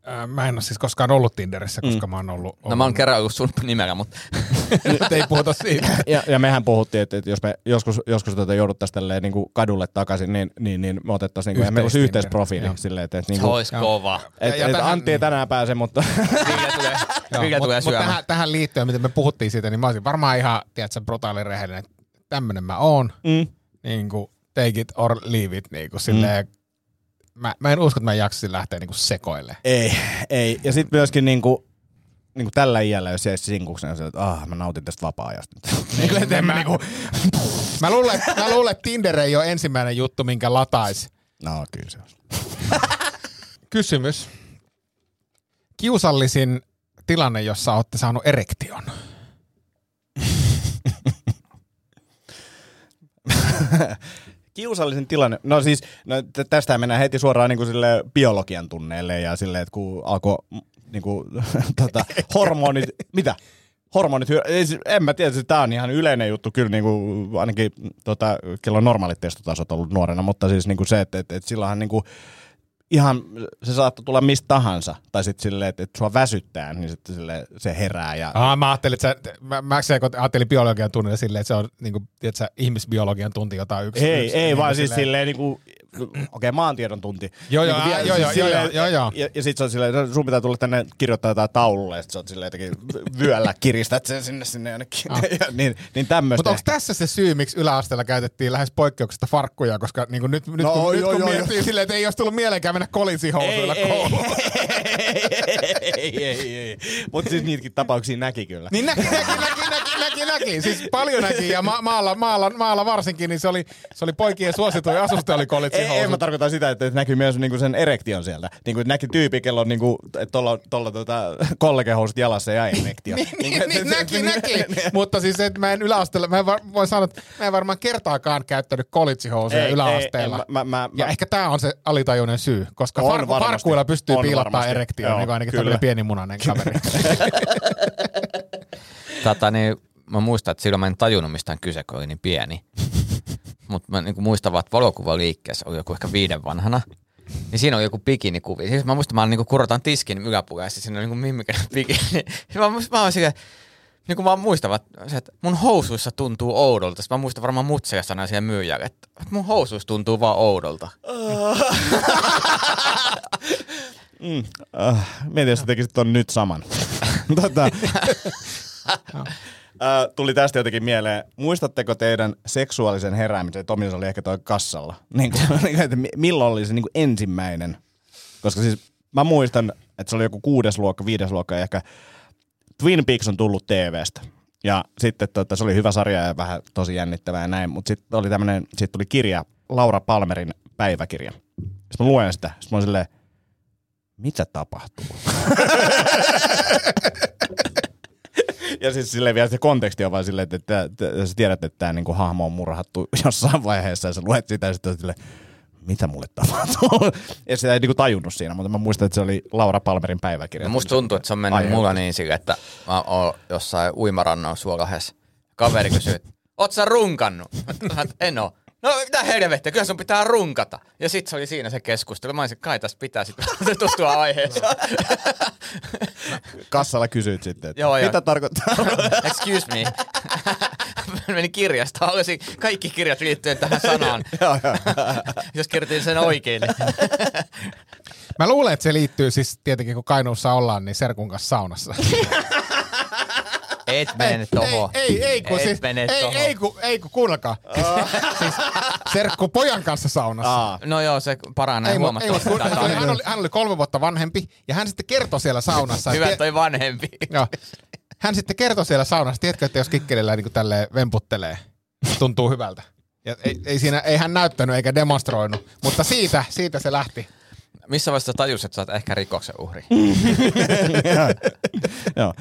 äh, mä en ole siis koskaan ollut Tinderissä, koska mm. mä oon ollut... No mä oon kerran ollut sun nimellä, mutta Nyt ei puhuta siitä. Ja, ja mehän puhuttiin, että, että jos me joskus, joskus tuota jouduttaisiin tälleen niin kuin kadulle takaisin, niin, niin, niin me otettaisiin, niin kuin, meillä olisi Yhteis- yhteisprofiili. Joo. Silleen, että, että, niin se kuin, olisi joo. kova. et, Ja et tähän- Antti ei tänään pääse, mutta tulee, mut, tulee mut tähän, tähän liittyen, miten me puhuttiin siitä, niin mä olisin varmaan ihan, tiedätkö, brutaali rehellinen, että tämmönen mä oon, mm, niin kuin take it or leave it, niin kuin silleen, mä, mä en usko, että mä jaksaisin lähteä niin kuin sekoille. ei, ei. Ja sitten myöskin niin kuin, niin kuin tällä iällä, jos jäisi sinkuksena, niin että ah, mä nautin tästä vapaa-ajasta nyt. niin, kuin, että mä, niin kuin, Mä luulen, mä luulen, että Tinder ei ole ensimmäinen juttu, minkä lataisi. no kyllä se on. Kysymys. Kiusallisin tilanne, jossa olette saanut erektion. Kiusallisen tilanne. No siis, no tästä mennään heti suoraan niin kuin sille biologian tunneille ja silleen, että kun alkoi niin kuin, tota, hormonit, mitä? Hormonit, en mä tiedä, tämä on ihan yleinen juttu kyllä, niin kuin, ainakin tota, kello normaalit testotasot ollut nuorena, mutta siis niin kuin se, että, että, että silloinhan niin kuin, ihan se saattaa tulla mistä tahansa, tai sitten silleen, että, että sua väsyttää, niin sitten silleen, se herää ja Ah, mä ajattelin, että sä, mä, mä ajattelin biologian tunnilla silleen, että se on niin kuin, tiedätkö, ihmisbiologian tunti jotain yksi. Ei, yksi, ei niin vaan kuin siis silleen niinku, okei, okay, maantiedon tunti. Joo, joo, Niinku ää, vie- joo, joo, silleen- joo, joo, joo. Ja, ja sit se on silleen, sun pitää tulla tänne kirjoittaa jotain taululle, ja sit sä oot silleen jotenkin vyöllä kiristät sen sinne sinne jonnekin. Ah. ja, niin, niin tämmöistä. Mutta onko tässä se syy, miksi yläasteella käytettiin lähes poikkeuksesta farkkuja, koska niin kuin nyt, nyt, No, kun, nyt joo, kun joo, miettii silleen, että ei olisi tullut mieleenkään mennä kolisihousuilla ei, kouluun. ei, ei, ei. Mutta siis niitäkin tapauksia näki kyllä. Niin näki, näki, näki, näki, näki, näki. Siis paljon näki ja ma- maalla, maalla, maalla varsinkin, niin se oli, se oli poikien suosituin asuste oli Ei, ei, mä tarkoitan sitä, että näkyy myös niinku sen erektion sieltä. Niinku, että näki tyypi, kello on niinku, että tuolla, tuolla tota, kollegehousut jalassa ja erektio. niin, Niinku, niin, et- näki, näki. Mutta siis, että mä en yläasteella, mä en var, voi sanoa, että mä en varmaan kertaakaan käyttänyt kolitsihousuja Ei, yläasteella. ei, ei, mä- mä- ja mä- ehkä tämä on se alitajuinen syy, koska On far, varmasti. farkkuilla pystyy On piilottaa erektioon, niin kuin ainakin kyllä. tämmöinen pienimunainen kaveri. Tota, niin, mä muistan, että silloin mä en tajunnut mistä on kyse, kun oli niin pieni. Mutta mä niin muistan vaan, että valokuvaliikkeessä oli joku ehkä viiden vanhana. Niin siinä oli joku bikinikuvi. Siis mä muistan, mä niin kurotan tiskin yläpuolella ja siinä oli niin mimmikäinen bikini. Mä, muistan- mä oon silleen, niin kuin mä muistan, että mun housuissa tuntuu oudolta. Sitten mä muistan varmaan mutseja sanoa siihen myyjälle, että mun housuissa tuntuu vaan oudolta. Mm. Uh, mietin, jos tekisit ton nyt saman. tota, uh, tuli tästä jotenkin mieleen. Muistatteko teidän seksuaalisen heräämisen? Tomi oli ehkä toi kassalla. Niin kuin, että mi- milloin oli se niin kuin ensimmäinen? Koska siis mä muistan, että se oli joku kuudes luokka, viides luokka ja ehkä Twin Peaks on tullut TVstä. Ja sitten tota, se oli hyvä sarja ja vähän tosi jännittävää ja näin, mutta sitten oli tämmönen, sitten tuli kirja, Laura Palmerin päiväkirja. Sitten mä luen sitä, sitten mä oon silleen, mitä tapahtuu? ja siis silleen vielä se konteksti on vaan silleen, että, että, että sä tiedät, että tämä niinku hahmo on murhattu jossain vaiheessa ja sä luet sitä ja sitten silleen, mitä mulle tapahtuu? ja sitä ei niinku tajunnut siinä, mutta mä muistan, että se oli Laura Palmerin päiväkirja. No musta tuntuu, että se on mennyt Aiheuttaa. mulla niin sille, että mä oon jossain uimarannan suolahdessa. Kaveri kysyy, että oot sä runkannut? Mä että en oo. No mitä helvettiä, kyllä sun pitää runkata. Ja sit se oli siinä se keskustelu. Mä olisin, kai tästä pitää sitten tutustua aiheeseen. Kassalla kysyit sitten, että Joo, joo. mitä tarkoittaa? Excuse me. Meni kirjasta, olisi kaikki kirjat liittyen tähän sanaan. Joo, joo. Jos kirjoitin sen oikein. Niin. Mä luulen, että se liittyy siis tietenkin, kun Kainuussa ollaan, niin Serkun kanssa saunassa. Et mene tohon. Ei, ei, ei, kun Et siis, mene ei, ei, kun, ei, kun kuunnelkaa. siis Serkku pojan kanssa saunassa. Aa, No joo, se paranee Ei, ei, huomattavasti. kun- hän, oli, hän, oli, hän oli kolme vuotta vanhempi ja hän sitten kertoi siellä saunassa. Hyvä toi vanhempi. Joo. Hän sitten kertoi siellä saunassa, tiedätkö, että jos kikkelillä niin tälleen vemputtelee, tuntuu hyvältä. Ja ei, ei, siinä, ei hän näyttänyt eikä demonstroinut, mutta siitä, siitä se lähti. Missä vaiheessa tajusit, että sä oot ehkä rikoksen uhri? joo.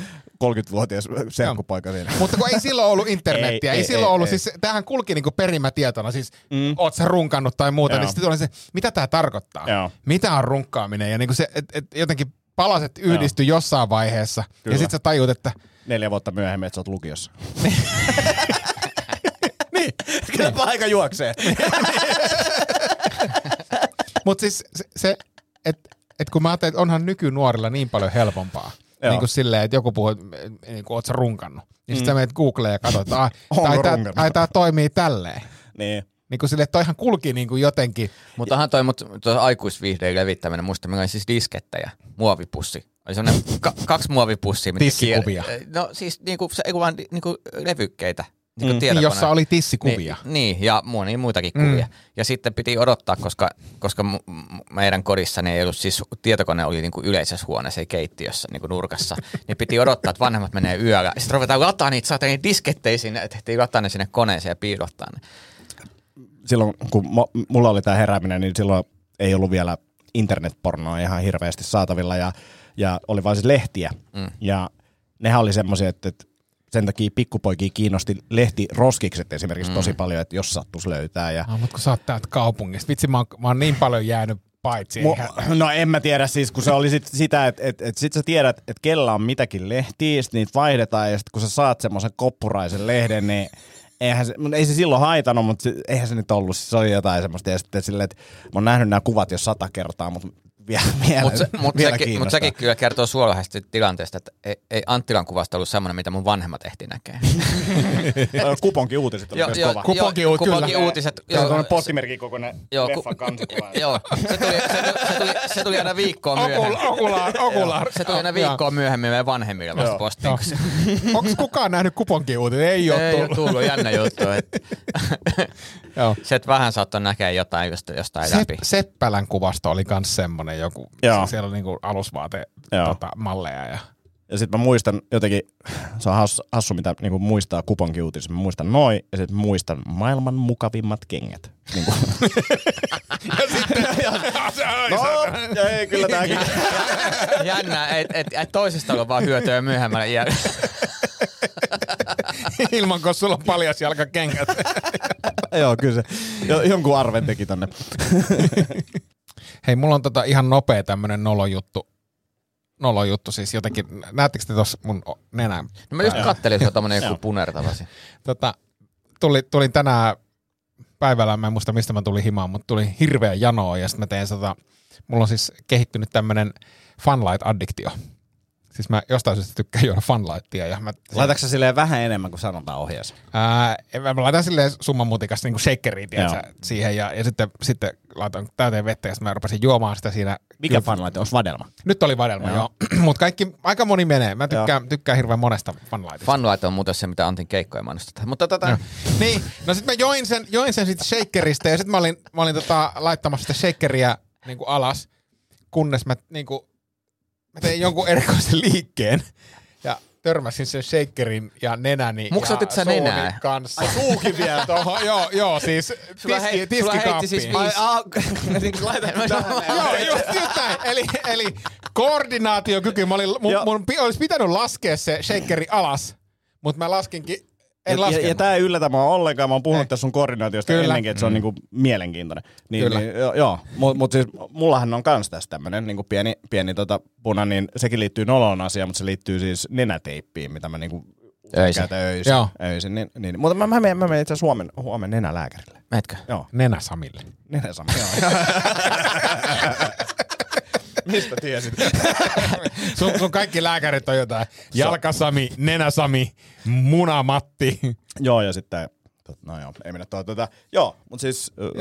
30-vuotias serkkupoika siinä. Mutta kun ei silloin ollut internettiä, ei, Ei, ei silloin ei, ollut, ei. siis tämähän kulki niinku perimätietona, siis mm. oot sä runkannut tai muuta, Joo. niin sitten oli se, mitä tämä tarkoittaa? Joo. Mitä on runkkaaminen? Ja niinku se, et, et jotenkin palaset yhdistyi jossain vaiheessa, Kyllä. ja sitten sä tajut, että Neljä vuotta myöhemmin, että sä oot lukiossa. niin. Kyllä aika juoksee. Mutta siis se, se että et kun mä ajattelin, että onhan nykynuorilla niin paljon helpompaa. Joo. Niin kuin silleen, että joku puhuu, että niin kuin, oot sä runkannut. Niin sitten sä menet Googleen ja katsot, että ai, ai, tää toimii tälleen. niin. Niin kuin silleen, että toihan kulki niin kuin jotenkin. Mutta onhan toi, mut, toi aikuisviihdeen levittäminen, muista meillä oli siis diskettejä, muovipussi. Oli semmoinen ka- kaksi muovipussia. Tissikuvia. kier- No siis niinku, se, ei kun vaan niinku levykkeitä. Niin Mm. Jossa oli tissikuvia. Niin, niin, ja monia muitakin kuvia. Mm. Ja sitten piti odottaa, koska, koska meidän kodissa ei ollut siis, tietokone oli niin kuin yleisessä huoneessa, ei keittiössä niin kuin nurkassa. niin piti odottaa, että vanhemmat menee yöllä. Sitten ruvetaan lataa niitä, saatiin niitä diskettejä sinne, että tehtiin lataa ne sinne koneeseen ja piilottaa ne. silloin kun mulla oli tämä herääminen, niin silloin ei ollut vielä internetpornoa ihan hirveästi saatavilla ja, ja oli vain siis lehtiä. Mm. Ja nehän oli semmoisia, että, että sen takia pikkupoikia kiinnosti lehtiroskikset esimerkiksi mm. tosi paljon, että jos sattuisi löytää. Ja, Ah, mutta kun sä oot täältä kaupungista. Vitsi, mä oon, mä oon niin paljon jäänyt paitsi. Mu- no en mä tiedä siis, kun se oli sit sitä, että et, et sit sä tiedät, että kella on mitäkin lehtiä, sit niitä vaihdetaan ja sit kun sä saat semmoisen koppuraisen lehden, niin eihän se, ei se silloin haitanut, mutta se, eihän se nyt ollut, se oli jotain semmoista ja sitten silleen, että mä oon nähnyt nämä kuvat jo sata kertaa, mutta vielä, vielä, Mutta se, mut vielä sekin, mut kiinnostaa. sekin kyllä kertoo suolaisesti tilanteesta, että ei, ei Anttilan kuvasta ollut semmoinen, mitä mun vanhemmat ehti näkee. Kuponkin uutiset oli myös joo, kova. Kuponki- kyllä. kuponki uutiset. Se on postimerkin kokoinen Joo, leffan kansikuva. Joo, se tuli, se, tuli, se, tuli, se tuli aina viikkoa myöhemmin. Okula, okulaar, okulaar. Se tuli aina viikkoa myöhemmin meidän vanhemmille vasta postiin. Onko kukaan nähnyt kuponkiuutinen? Ei ole Ei ole tullut. tullut jännä juttu. Se, että vähän saattoi näkeä jotain josta- jostain läpi. Seppälän kuvasto oli myös semmoinen joku, Joo. siellä oli niinku alusvaate Joo. tota, malleja. Ja... Ja sitten mä muistan jotenkin, se on hassu, hassu mitä niinku muistaa kuponkin uutiset. Mä muistan noin ja sitten muistan maailman mukavimmat kengät. Niinku. no, ei kyllä tääkin. Jännä, että et, et toisesta on vaan hyötyä myöhemmällä iällä. Ilman, kun sulla on paljas jalkakengät. Joo, kyllä se jo, jonkun arven teki tonne. Hei, mulla on tota ihan nopea tämmönen nolojuttu. Nolojuttu siis jotenkin, näettekö te tuossa mun nenän? No mä just kattelin, että se on joku punertavasi. Tota, tuli, tulin tänään päivällä, mä en muista mistä mä tulin himaan, mutta tuli hirveä janoa ja sitten mä teen tota, mulla on siis kehittynyt tämmönen funlight-addiktio. Siis mä jostain syystä tykkään juoda funlightia ja mä, Laitatko sä silleen vähän enemmän kuin sanotaan ohjeessa? ää, mä mä laitan silleen summan mutikasta niinku shakeriin Joo. siihen ja, ja sitten, sitten laitan täyteen vettä ja sitten mä rupesin juomaan sitä siinä. Mikä fanlight? Onko vadelma? Nyt oli vadelma, joo. Joo. Mutta kaikki, aika moni menee. Mä tykkään, tykkään hirveän monesta funlightista. Funlight on muuten se, mitä Antin keikkoja mainostetaan. Mutta tota. Niin, no sit mä join sen, join sen sit shakerista ja sit mä olin, mä olin tota, laittamassa sitä shakeria niinku alas, kunnes mä niinku, mä tein jonkun erikoisen liikkeen ja törmäsin sen shakerin ja nenäni Muksutit ja sä nenää? kanssa. Ai suukin vielä tohon, joo, joo, siis Sulla tiski, hei- siis tiskikaappiin. viisi- niin laitat Joo, just, just näin. Eli, eli koordinaatiokyky, mä olin, mun, mun pi- olisi pitänyt laskea se shakeri alas, mutta mä laskinkin, en ja, ja, ja tämä ei yllätä mua ollenkaan. Mä oon puhunut Ei. tässä sun koordinaatiosta Kyllä. ennenkin, että se on niinku mielenkiintoinen. Niin, Kyllä. Niin, joo, joo. mutta mut siis mullahan on kans tässä tämmönen niinku pieni, pieni tota puna, niin sekin liittyy noloon asiaan, mutta se liittyy siis nenäteippiin, mitä mä niinku Öisin. käytän öisin. Joo. öisin niin, niin. Mutta mä, mä, menen, mä menen itse asiassa huomen, huomen nenälääkärille. Metkö? Joo, Nenä Samille. nenäsama. joo. Mistä tiesit? Sun, sun kaikki lääkärit on jotain. Jalkasami, nenäsami, munamatti. joo, ja sitten, no joo, ei mennä tuota, tota, joo, mutta siis ö,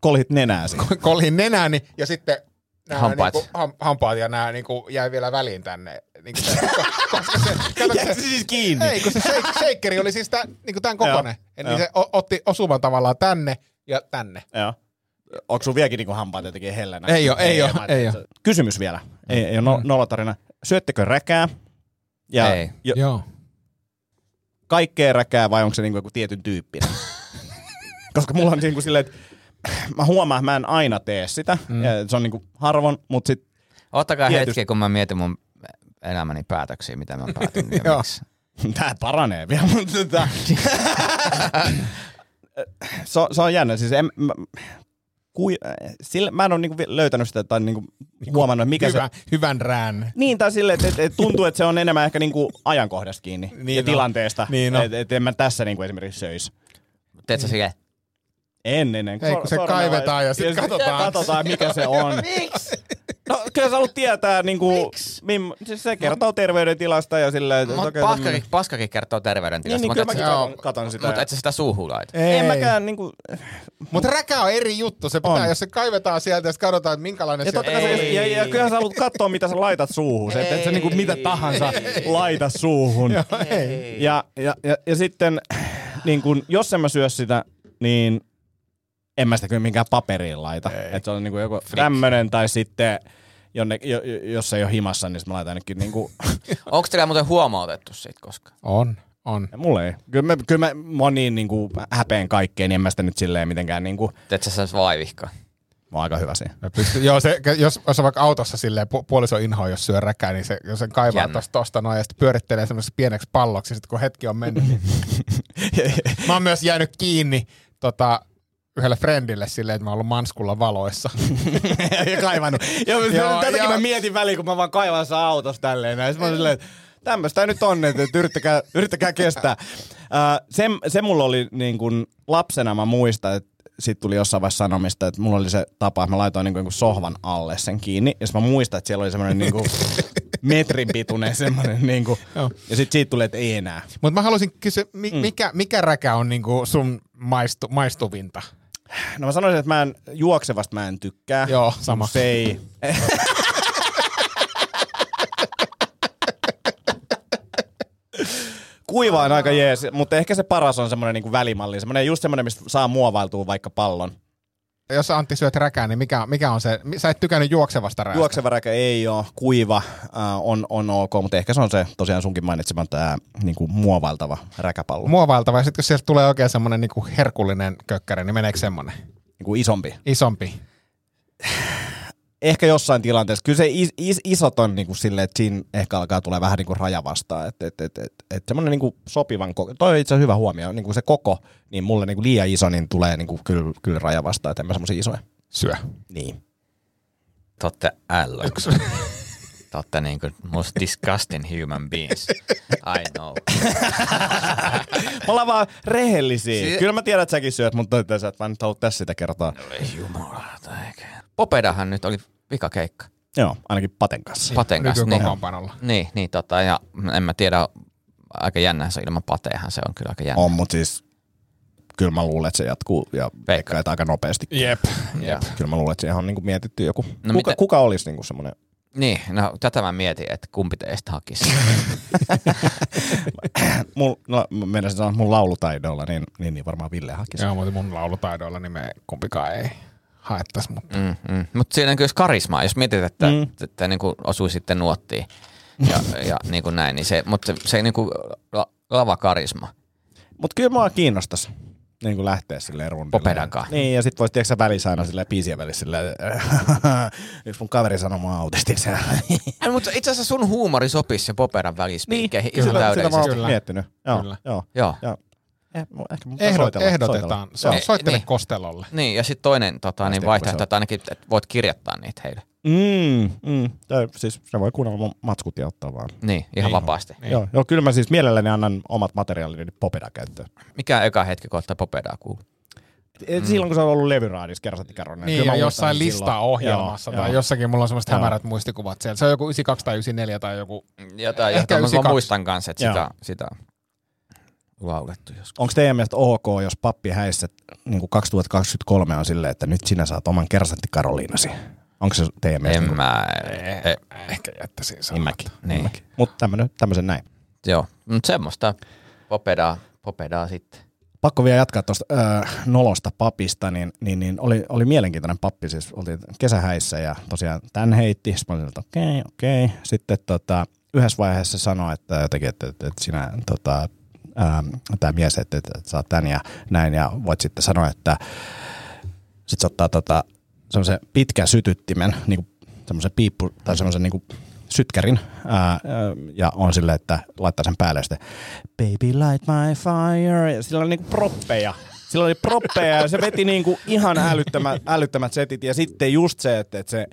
kolhit nenääsi. Kolhin nenäni ja sitten nämä Hampaat. Niinku, ham, hampaat ja nämä niinku jäi vielä väliin tänne. Niinku se, koska se, kato, Jäikö se siis kiinni? Ei, kun se shake, shakeri oli siis tämän, niinku tämän kokonen. Joo, Niin se o, otti osuman tavallaan tänne ja tänne. Joo. Onko sun vieläkin niinku hampaat jotenkin hellänä? Ei oo, ei oo, mä- ei oo. Kysymys vielä. Ei, ei ole no, nolotarina. Syöttekö räkää? Ja Ei. Jo, Joo. kaikkea räkää vai onko se niinku joku tietyn tyyppinen? Koska mulla on niinku silleen, että mä huomaan, että mä en aina tee sitä. Mm. Ja se on niinku harvoin, mutta sit Ottakaa Tietysti. hetki, kun mä mietin mun elämäni päätöksiä, mitä mä päätin. ja Joo. miksi. tää paranee vielä. Mutta se, on, se on jännä. Siis en, mä, kui, sillä, mä en ole niinku löytänyt sitä tai niinku huomannut, että mikä Hyvä, se... hyvän rään. Niin, tai silleen, että et, et tuntuu, että se on enemmän ehkä niinku ajankohdasta kiinni Niin ja on. tilanteesta. Niin on. että et en mä tässä niinku esimerkiksi söisi. Teet sä silleen, En ennen. Ei, kun se kaivetaan ja sit katsotaan. Katsotaan, mikä se on. Miksi? No, kyllä sä haluat tietää, niinku, mim, siis se kertoo terveydentilasta ja silleen, Mut paskakin, tämmönen- paskakin kertoo terveydentilasta, Niin, niin mutta kyllä et, mäkin katon, katon sitä. mutta et sä sitä suuhun laita. Ei. en mäkään niinku, Mutta räkä on eri juttu. Se pitää, On. jos se kaivetaan sieltä ja sitten katsotaan, että minkälainen Ja, se on. ja, ja kyllähän sä haluat katsoa, mitä sä laitat suuhun. Se, et sä niinku mitä tahansa laita suuhun. Joo, ei. Ja, ja, ja, ja sitten niin kun, jos en mä syö sitä, niin en mä sitä kyllä minkään paperiin laita. Että se on niin kuin joku tämmönen tai sitten jonne, jo, jo- jos ei ole himassa, niin sit mä laitan ainakin niin kuin, Onko teillä muuten huomautettu siitä koskaan? On, on. mulle ei. Kyllä mä, kyllä mä, mä oon niin, niin kuin häpeen kaikkeen, niin en mä sitä nyt silleen mitenkään niin kuin, Teet sä sellaista vaivihkaa? mä oon aika hyvä siinä. Mä pystyn, joo, se, jos, jos on vaikka autossa silleen, pu- puoliso inhoa, jos syö räkää, niin se, jos sen kaivaa Jännä. tosta, tosta noin ja sitten pyörittelee semmoisessa pieneksi palloksi, sitten kun hetki on mennyt, niin mä oon myös jäänyt kiinni tota, yhdelle friendille silleen, että mä oon ollut manskulla valoissa. ja kaivannut. Joo, Joo, tätäkin joo. mä mietin väliin, kun mä vaan kaivan saa autossa tälleen. näin. Sitten mä silleen, että tämmöistä nyt on, että yrittäkää, yrittäkää kestää. Uh, se, se mulla oli niin kuin lapsena, mä muistan, että sitten tuli jossain vaiheessa sanomista, että mulla oli se tapa, että mä laitoin niin kuin sohvan alle sen kiinni. Ja mä muistan, että siellä oli semmoinen niin kuin metrin pituinen semmoinen. Niin kuin, ja sitten siitä tuli, että ei enää. Mutta mä haluaisin kysyä, mi, mikä, mikä räkä on niinku sun maistu, maistuvinta? No mä sanoisin, että mä en, juoksevasta mä en tykkää. Joo, sama. Se ei... Kuiva on aika jees, mutta ehkä se paras on semmoinen niinku välimalli. Semmoinen just semmoinen, mistä saa muovailtua vaikka pallon. Jos Antti syöt räkää, niin mikä, mikä on se? Sä et tykännyt juoksevasta räästä. Juokseva räkä ei ole, kuiva äh, on, on ok, mutta ehkä se on se tosiaan sunkin mainitsema tämä niinku muovailtava räkäpallo. Muovailtava, ja sitten kun sieltä tulee oikein semmoinen niinku herkullinen kökkäri, niin meneekö semmoinen? niinku isompi. Isompi. Ehkä jossain tilanteessa. Kyllä se is, is, isot on niinku silleen, että siinä ehkä alkaa tulee vähän niinku raja vastaan. Että et, et, et, et semmoinen niinku sopivan koko. Toi on itse asiassa hyvä huomio. Niinku se koko, niin mulle niinku liian iso, niin tulee niinku kyllä, kyllä raja vastaan. Että en mä semmoisia isoja. Syö. Niin. Te ootte ällö. Te ootte niinku most disgusting human beings. I know. Me ollaan vaan rehellisiä. Si- Kyllä mä tiedän, että säkin syöt, mutta sä et vaan nyt halua tässä sitä kertaa. Ei jumalauta eikä. Popedahan nyt oli vikakeikka. Joo, ainakin Paten kanssa. Paten kanssa. Niin, Nykykokoonpanolla. niin, niin tota, ja en mä tiedä, aika jännä se ilman pateehan se on kyllä aika jännä. On, mutta siis kyllä mä luulen, että se jatkuu ja veikkaa, että aika nopeasti. Jep. Ja, Kyllä mä luulen, että siihen on niinku mietitty joku. No kuka, mitä- kuka olisi niinku semmoinen niin, no tätä mä mietin, että kumpi teistä hakisi. Mul, no, mä menisin sanoa, että mun laulutaidolla, niin, niin, niin varmaan Ville hakisi. Joo, mutta mun laulutaidoilla niin me kumpikaan ei haettaisi, mutta Mm, mm. Mutta siinä on kyllä karismaa, jos mietit, että, Mm. että, että niin osui sitten nuottiin ja, ja niin kuin näin, niin se, mutta se, se niin kuin la, lava karisma. Mutta kyllä mua kiinnostaisi niin kuin lähteä silleen rundille. Popedan kanssa. Niin, ja sit vois tiedätkö välissä aina silleen biisien välissä silleen, yksi mun kaveri sanoi mua autistiksi. Ei, mutta itse asiassa sun huumori sopisi sen popedan välispiikkeihin Niin, kyllä, ihan sitä mä täydellisesti. oon miettinyt. Joo, Kyllä. joo. Joo. joo. Eh, ehkä mun Ehdot, soitella, ehdotetaan. So, soitella. soittele Niin. Kostelolle. Niin, ja sitten toinen tota, niin vaihtoehto, että ainakin että voit kirjoittaa niitä heille. Mm, mm. Tai siis se voi kuunnella mun matskut ja ottaa vaan. Niin, ihan Niin. vapaasti. Niin. Joo, joo, kyllä mä siis mielelläni annan omat materiaalini Popeda käyttöön. Mikä eka hetki, kun ottaa popedaa kuuluu? Mm. Silloin kun se on ollut levyraadissa kerrosattikarronen. Niin, ja jossain listaa-ohjelmassa tai jossakin, mulla on semmoiset Joo. hämärät muistikuvat siellä. Se on joku 92 tai 94 tai joku. Jotain, Ehkä jota mä 92. muistan kanssa, että sitä, Joo. sitä laulettu joskus. Onko teidän mielestä ok, jos pappi häissä niin 2023 on silleen, että nyt sinä saat oman kersatti Karoliinasi? Onko se teidän mielestä? En mä, Eh, e, Ehkä jättäisin Niin sanoa. mäkin. Niin. Mutta tämmöisen näin. joo, mutta semmoista popedaa, popedaa sitten. Pakko vielä jatkaa tuosta äh, nolosta papista, niin, niin, niin oli, oli mielenkiintoinen pappi, siis oltiin kesähäissä ja tosiaan tämän heitti, sitten okei, okei. Sitten tota, yhdessä vaiheessa sanoi, että jotenkin, että, että, että sinä, tota, tämä mies, että, että, että saat tämän ja näin, ja voit sitten sanoa, että sitten se ottaa tota, semmoisen pitkän sytyttimen, niin kuin semmoisen piippu, tai semmoisen niin kuin sytkärin, ää, ää, ja on silleen, että laittaa sen päälle sitten Baby light my fire, ja sillä oli niinku proppeja. Sillä oli proppeja ja se veti niinku ihan älyttömät, älyttömät setit. Ja sitten just se, että, että se,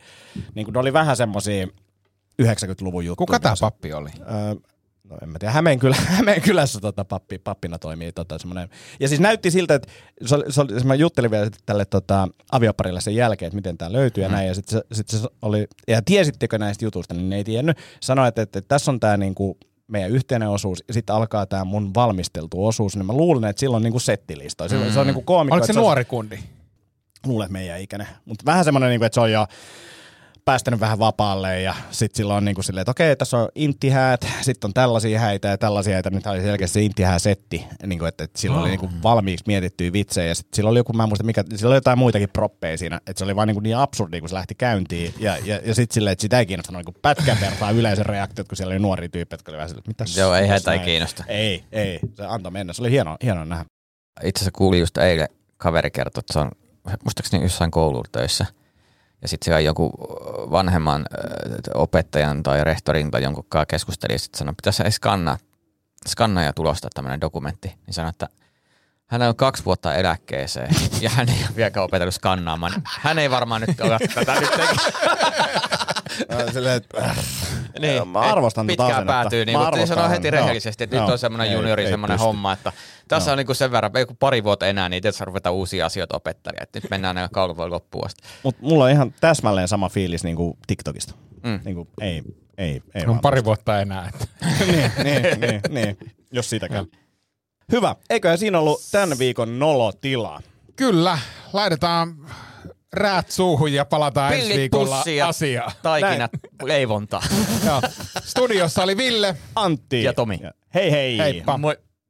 niinku, ne oli vähän semmosia 90-luvun juttuja. Kuka tämä pappi oli? Öö, no en mä tiedä, Hämeenkylä, Hämeenkylässä tota, pappi, pappina toimii tota, semmoinen. Ja siis näytti siltä, että se oli, se oli, siis mä juttelin vielä tälle tota, avioparille sen jälkeen, että miten tämä löytyy ja näin. Ja sitten se, sit se oli, ja tiesittekö näistä jutuista, niin ne ei tiennyt. Sanoi, että, että, että tässä on tämä niinku, meidän yhteinen osuus, ja sitten alkaa tämä mun valmisteltu osuus, niin mä luulen, että silloin on niinku settilista. Silloin, mm. Se on niinku koomikko. Oliko se on- nuori kundi? luulen, että meidän ikäinen. Mutta vähän semmoinen, niinku, että se on jo päästänyt vähän vapaalle ja sitten silloin on niin kuin silleen, että okei, tässä on inttihäät, sitten on tällaisia häitä ja tällaisia häitä. Nyt oli selkeästi se inttihää-setti, niin kuin, että, että sillä oli niin kuin valmiiksi mietittyjä vitsejä ja sitten sillä oli joku, mä en muista mikä, sillä oli jotain muitakin proppeja siinä, että se oli vaan niin, kuin niin absurdi, kun se lähti käyntiin ja, ja, ja sitten silleen, että sitä ei kiinnostanut niin pätkän vertaa yleisön reaktiot, kun siellä oli nuoria tyyppejä, jotka oli vähän silleen, että mitä Joo, ei heitä ei kiinnosta. Ei, ei, se antoi mennä. Se oli hieno, hieno nähdä. Itse asiassa kuulin just eilen, kaveri kertoi, että se on muistaakseni jossain koululla töissä. Ja sitten siellä joku vanhemman opettajan tai rehtorin tai jonkun kanssa keskusteli ja sitten sanoi, pitäisi skannaa, skannaa ja tulostaa tämmöinen dokumentti. Niin sanoi, että hän on kaksi vuotta eläkkeeseen ja hän ei ole vieläkään opetellut skannaamaan. Hän ei varmaan nyt ole tätä nyt silleen, että, niin, Mä arvostan tota pitkään asennetta. päätyy, niin mutta sanoo heti rehellisesti, että nyt Joo. on semmoinen juniori semmoinen homma, että tässä Joo. on niinku sen verran, joku pari vuotta enää, niin tietysti ruveta uusia asioita opettelemaan, että nyt mennään näin kalvoin loppuun asti. Mutta mulla on ihan täsmälleen sama fiilis niin kuin TikTokista. Mm. Niin kuin, ei, ei, ei On pari vuotta enää. Että. niin, niin, niin, niin, jos siitäkään. Hyvä. Eiköhän siinä ollut tämän viikon nolotila. Kyllä, laitetaan räät suuhun ja palataan ensi Pillit viikolla pussiin ja asiaan. taikinat leivontaa. Joo. Studiossa oli Ville. Antti. Ja Tomi. Hei hei. Heippa. Moi.